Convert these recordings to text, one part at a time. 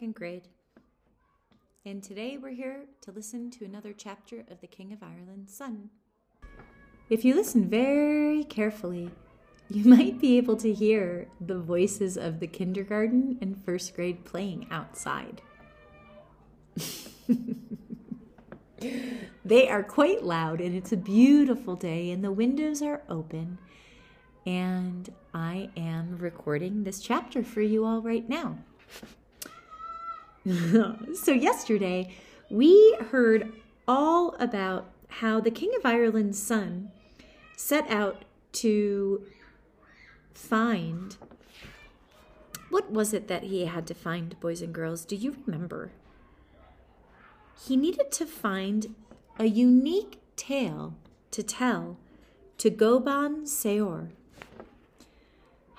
Second grade. And today we're here to listen to another chapter of The King of Ireland's Son. If you listen very carefully, you might be able to hear the voices of the kindergarten and first grade playing outside. they are quite loud, and it's a beautiful day, and the windows are open and I am recording this chapter for you all right now. so, yesterday we heard all about how the King of Ireland's son set out to find. What was it that he had to find, boys and girls? Do you remember? He needed to find a unique tale to tell to Gobhaun Saor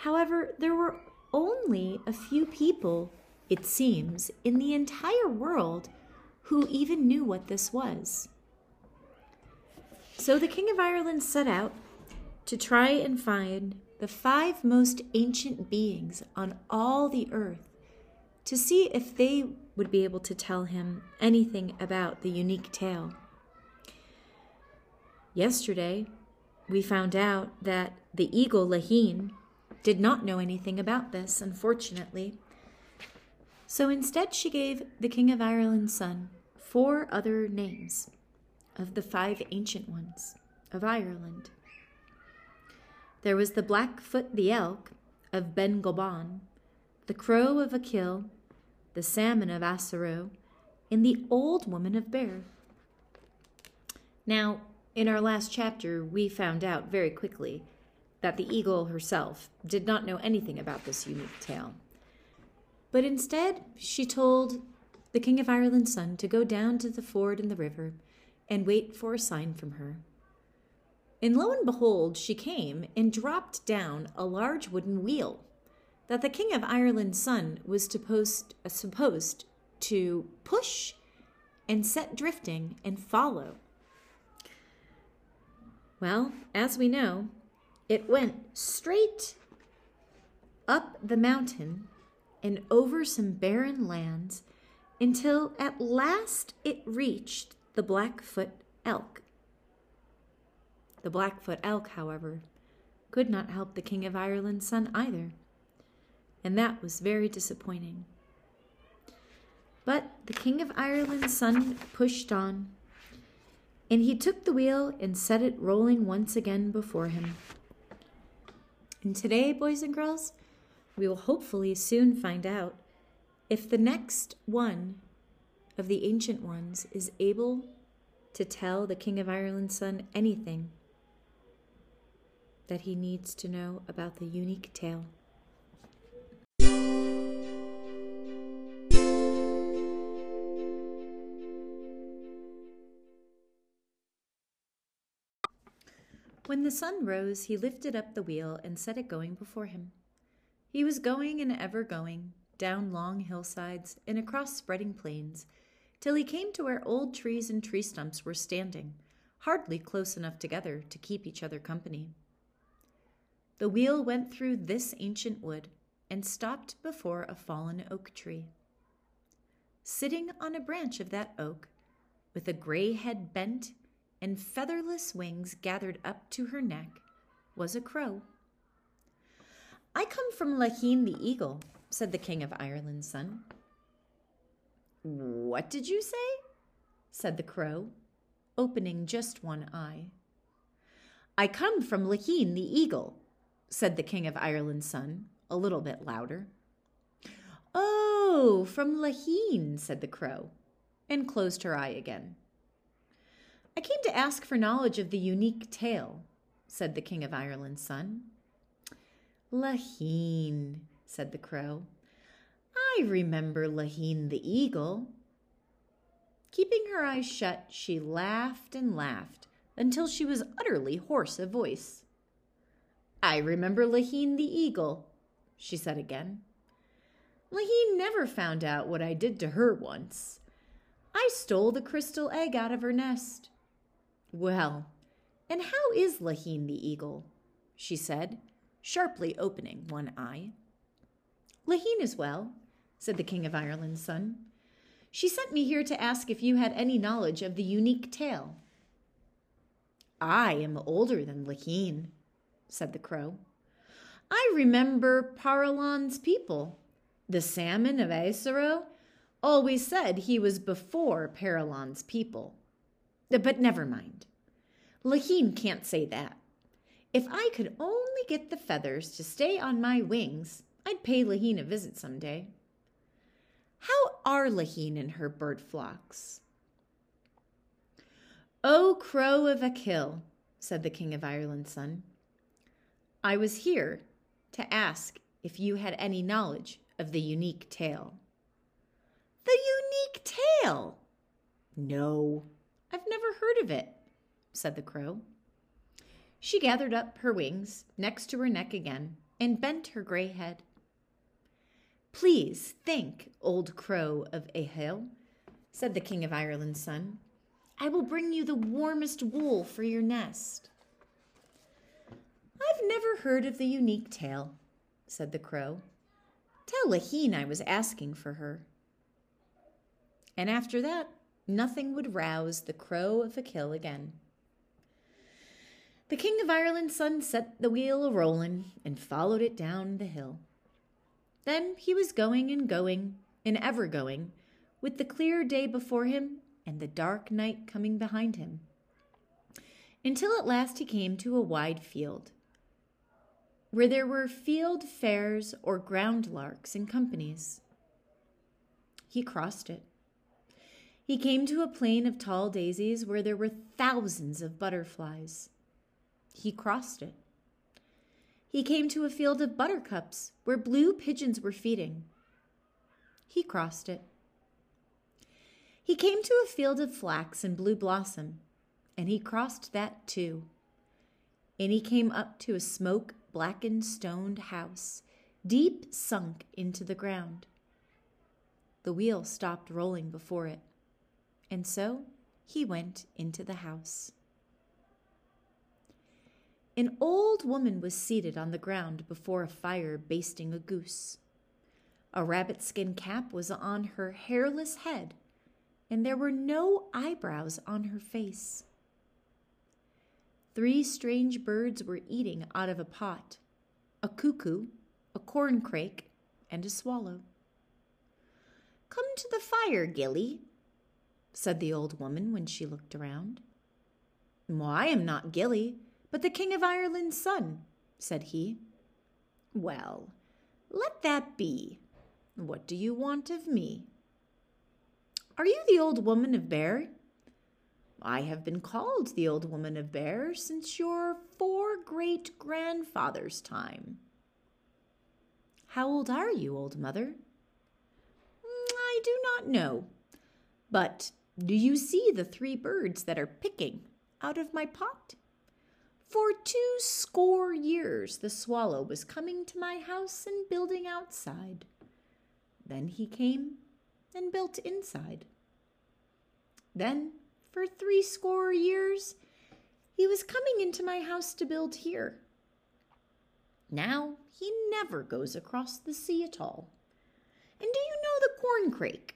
However, there were only a few people, it seems, in the entire world who even knew what this was. So the King of Ireland set out to try and find the five most ancient beings on all the earth to see if they would be able to tell him anything about the unique tale. Yesterday, we found out that the eagle Laheen did not know anything about this, unfortunately. So instead, she gave the King of Ireland's son four other names of the five ancient ones of Ireland. There was the Blackfoot the elk of Ben Gulban, the crow of Achill, the salmon of Assaroe, and the old woman of Beare. Now, in our last chapter, we found out very quickly that the eagle herself did not know anything about this unique tale. But instead, she told the King of Ireland's son to go down to the ford in the river and wait for a sign from her. And lo and behold, she came and dropped down a large wooden wheel that the King of Ireland's son was supposed, uh, supposed to push and set drifting and follow. Well, as we know, it went straight up the mountain and over some barren lands until at last it reached the Blackfoot elk. The Blackfoot elk, however, could not help the King of Ireland's son either, and that was very disappointing. But the King of Ireland's son pushed on, and he took the wheel and set it rolling once again before him. And today, boys and girls, we will hopefully soon find out if the next one of the ancient ones is able to tell the King of Ireland's son anything that he needs to know about the unique tale. When the sun rose, he lifted up the wheel and set it going before him. He was going and ever going, down long hillsides and across spreading plains, till he came to where old trees and tree stumps were standing, hardly close enough together to keep each other company. The wheel went through this ancient wood and stopped before a fallen oak tree. Sitting on a branch of that oak, with a gray head bent and featherless wings gathered up to her neck, was a crow. I come from Laheen the eagle, said the King of Ireland's son. What did you say? said the crow, opening just one eye. I come from Laheen the eagle, said the King of Ireland's son, a little bit louder. Oh, from Laheen, said the crow, and closed her eye again. I came to ask for knowledge of the unique tale, said the King of Ireland's son. Laheen, said the crow. I remember Laheen the eagle. Keeping her eyes shut, she laughed and laughed until she was utterly hoarse of voice. I remember Laheen the eagle, she said again. Laheen never found out what I did to her once. I stole the crystal egg out of her nest. Well, and how is Laheen the eagle? she said, sharply opening one eye. Laheen is well, said the King of Ireland's son. She sent me here to ask if you had any knowledge of the unique tale. I am older than Laheen, said the crow. I remember Paralon's people. The salmon of Assaroe always said he was before Paralon's people. But never mind. Laheen can't say that. If I could only get the feathers to stay on my wings, I'd pay Laheen a visit some day. How are Laheen and her bird flocks? O crow of Achill, said the King of Ireland's son, I was here to ask if you had any knowledge of the unique tale. The unique tale? No, I've never heard of it, said the crow. She gathered up her wings next to her neck again and bent her gray head. Please think, old crow of Achill, said the King of Ireland's son. I will bring you the warmest wool for your nest. I've never heard of the unique tale, said the crow. Tell Laheen I was asking for her. And after that, nothing would rouse the crow of Achill again. The King of Ireland's son set the wheel a rolling and followed it down the hill. Then he was going and going and ever going, with the clear day before him and the dark night coming behind him, until at last he came to a wide field, where there were field fares or ground larks in companies. He crossed it. He came to a plain of tall daisies where there were thousands of butterflies. He crossed it. He came to a field of buttercups where blue pigeons were feeding. He crossed it. He came to a field of flax and blue blossom, and he crossed that too. And he came up to a smoke blackened stoned house, deep sunk into the ground. The wheel stopped rolling before it, and so he went into the house. An old woman was seated on the ground before a fire basting a goose. A rabbit skin cap was on her hairless head, and there were no eyebrows on her face. Three strange birds were eating out of a pot a cuckoo, a corncrake, and a swallow. Come to the fire, Gilly, said the old woman when she looked around. I am not Gilly, but the King of Ireland's son, said he. Well, let that be. What do you want of me? Are you the old woman of Beare? I have been called the old woman of Beare since your four great grandfather's time. How old are you, old mother? Mm, I do not know. But do you see the three birds that are picking out of my pot? For two score years the swallow was coming to my house and building outside. Then he came and built inside. Then, for three score years, he was coming into my house to build here. Now he never goes across the sea at all. And do you know the corncrake?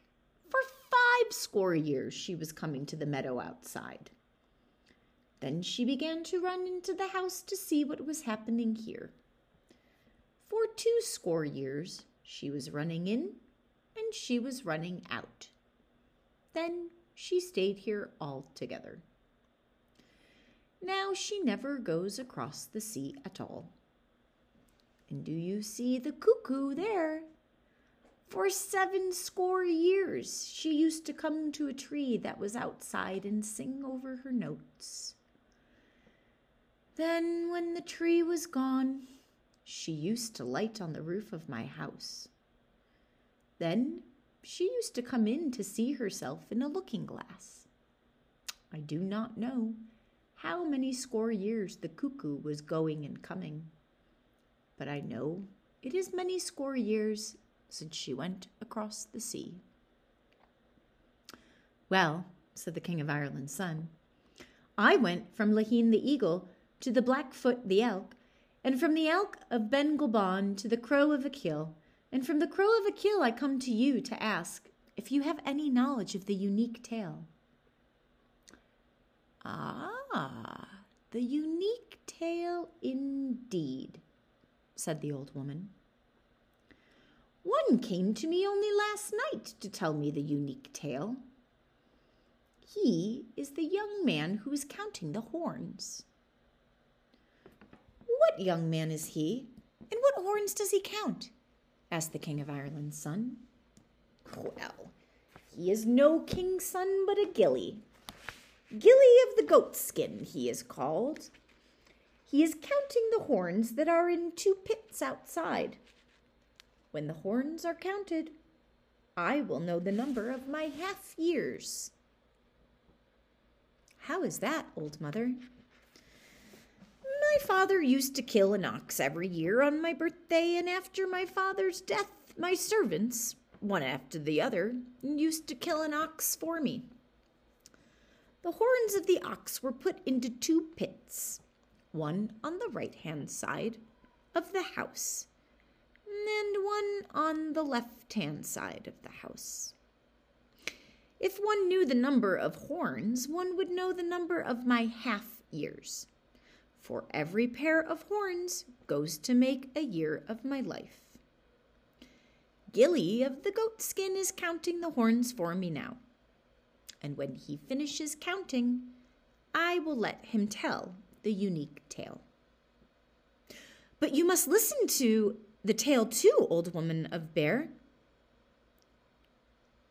For five score years she was coming to the meadow outside. Then she began to run into the house to see what was happening here. For two score years she was running in and she was running out. Then she stayed here altogether. Now she never goes across the sea at all. And do you see the cuckoo there? For seven score years she used to come to a tree that was outside and sing over her notes. Then, when the tree was gone, she used to light on the roof of my house. Then she used to come in to see herself in a looking glass. I do not know how many score years the cuckoo was going and coming, but I know it is many score years since she went across the sea. Well, said the King of Ireland's son, I went from Laheen the eagle to the Blackfoot the elk, and from the elk of Ben Gulban to the crow of Achill, And from the crow of Achill, I come to you to ask if you have any knowledge of the unique tale. Ah, the unique tale indeed, said the old woman. One came to me only last night to tell me the unique tale. He is the young man who is counting the horns. What young man is he, and what horns does he count? asked the King of Ireland's son. Well, he is no king's son but a gilly. Gilly of the goat skin, he is called. He is counting the horns that are in two pits outside. When the horns are counted, I will know the number of my half years. How is that, old mother? My father used to kill an ox every year on my birthday, and after my father's death, my servants, one after the other, used to kill an ox for me. The horns of the ox were put into two pits, one on the right hand side of the house, and one on the left hand side of the house. If one knew the number of horns, one would know the number of my half years. For every pair of horns goes to make a year of my life. Gilly of the goat skin is counting the horns for me now. And when he finishes counting, I will let him tell the unique tale. But you must listen to the tale too, old woman of Beare,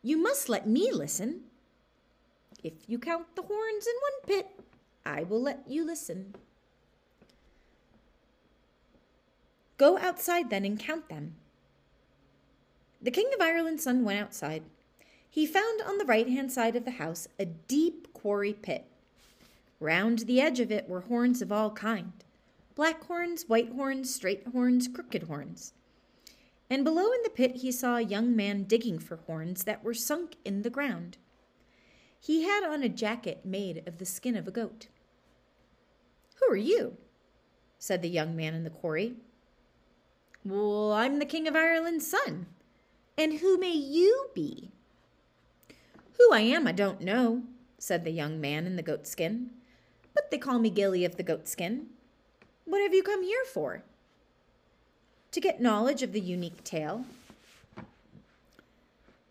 you must let me listen. If you count the horns in one pit, I will let you listen. Go outside then and count them. The King of Ireland's son went outside. He found on the right hand side of the house a deep quarry pit. Round the edge of it were horns of all kind black horns, white horns, straight horns, crooked horns and below in the pit he saw a young man digging for horns that were sunk in the ground. He had on a jacket made of the skin of a goat. Who are you? said the young man in the quarry. Well, I'm the King of Ireland's son. And who may you be? Who I am, I don't know, said the young man in the goatskin. But they call me Gilly of the goatskin. What have you come here for? to get knowledge of the unique tale.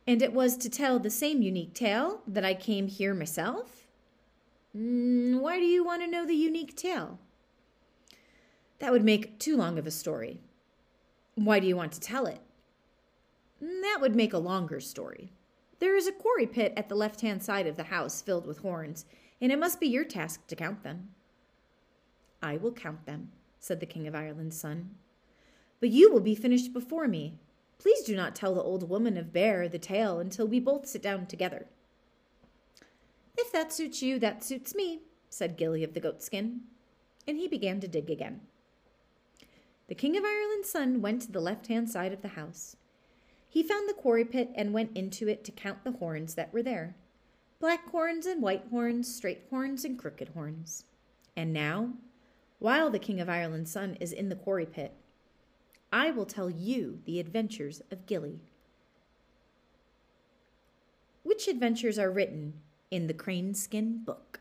And it was to tell the same unique tale that I came here myself? Mm, why do you want to know the unique tale? That would make too long of a story. Why do you want to tell it? That would make a longer story. There is a quarry pit at the left hand side of the house filled with horns, and it must be your task to count them. I will count them, said the King of Ireland's son. But you will be finished before me. Please do not tell the old woman of Beare the tale until we both sit down together. If that suits you, that suits me, said Gilly of the goatskin, and he began to dig again. The King of Ireland's son went to the left hand side of the house. He found the quarry pit and went into it to count the horns that were there black horns and white horns, straight horns and crooked horns. And now, while the King of Ireland's son is in the quarry pit, I will tell you the adventures of Gilly. Which adventures are written in the Crane Skin book?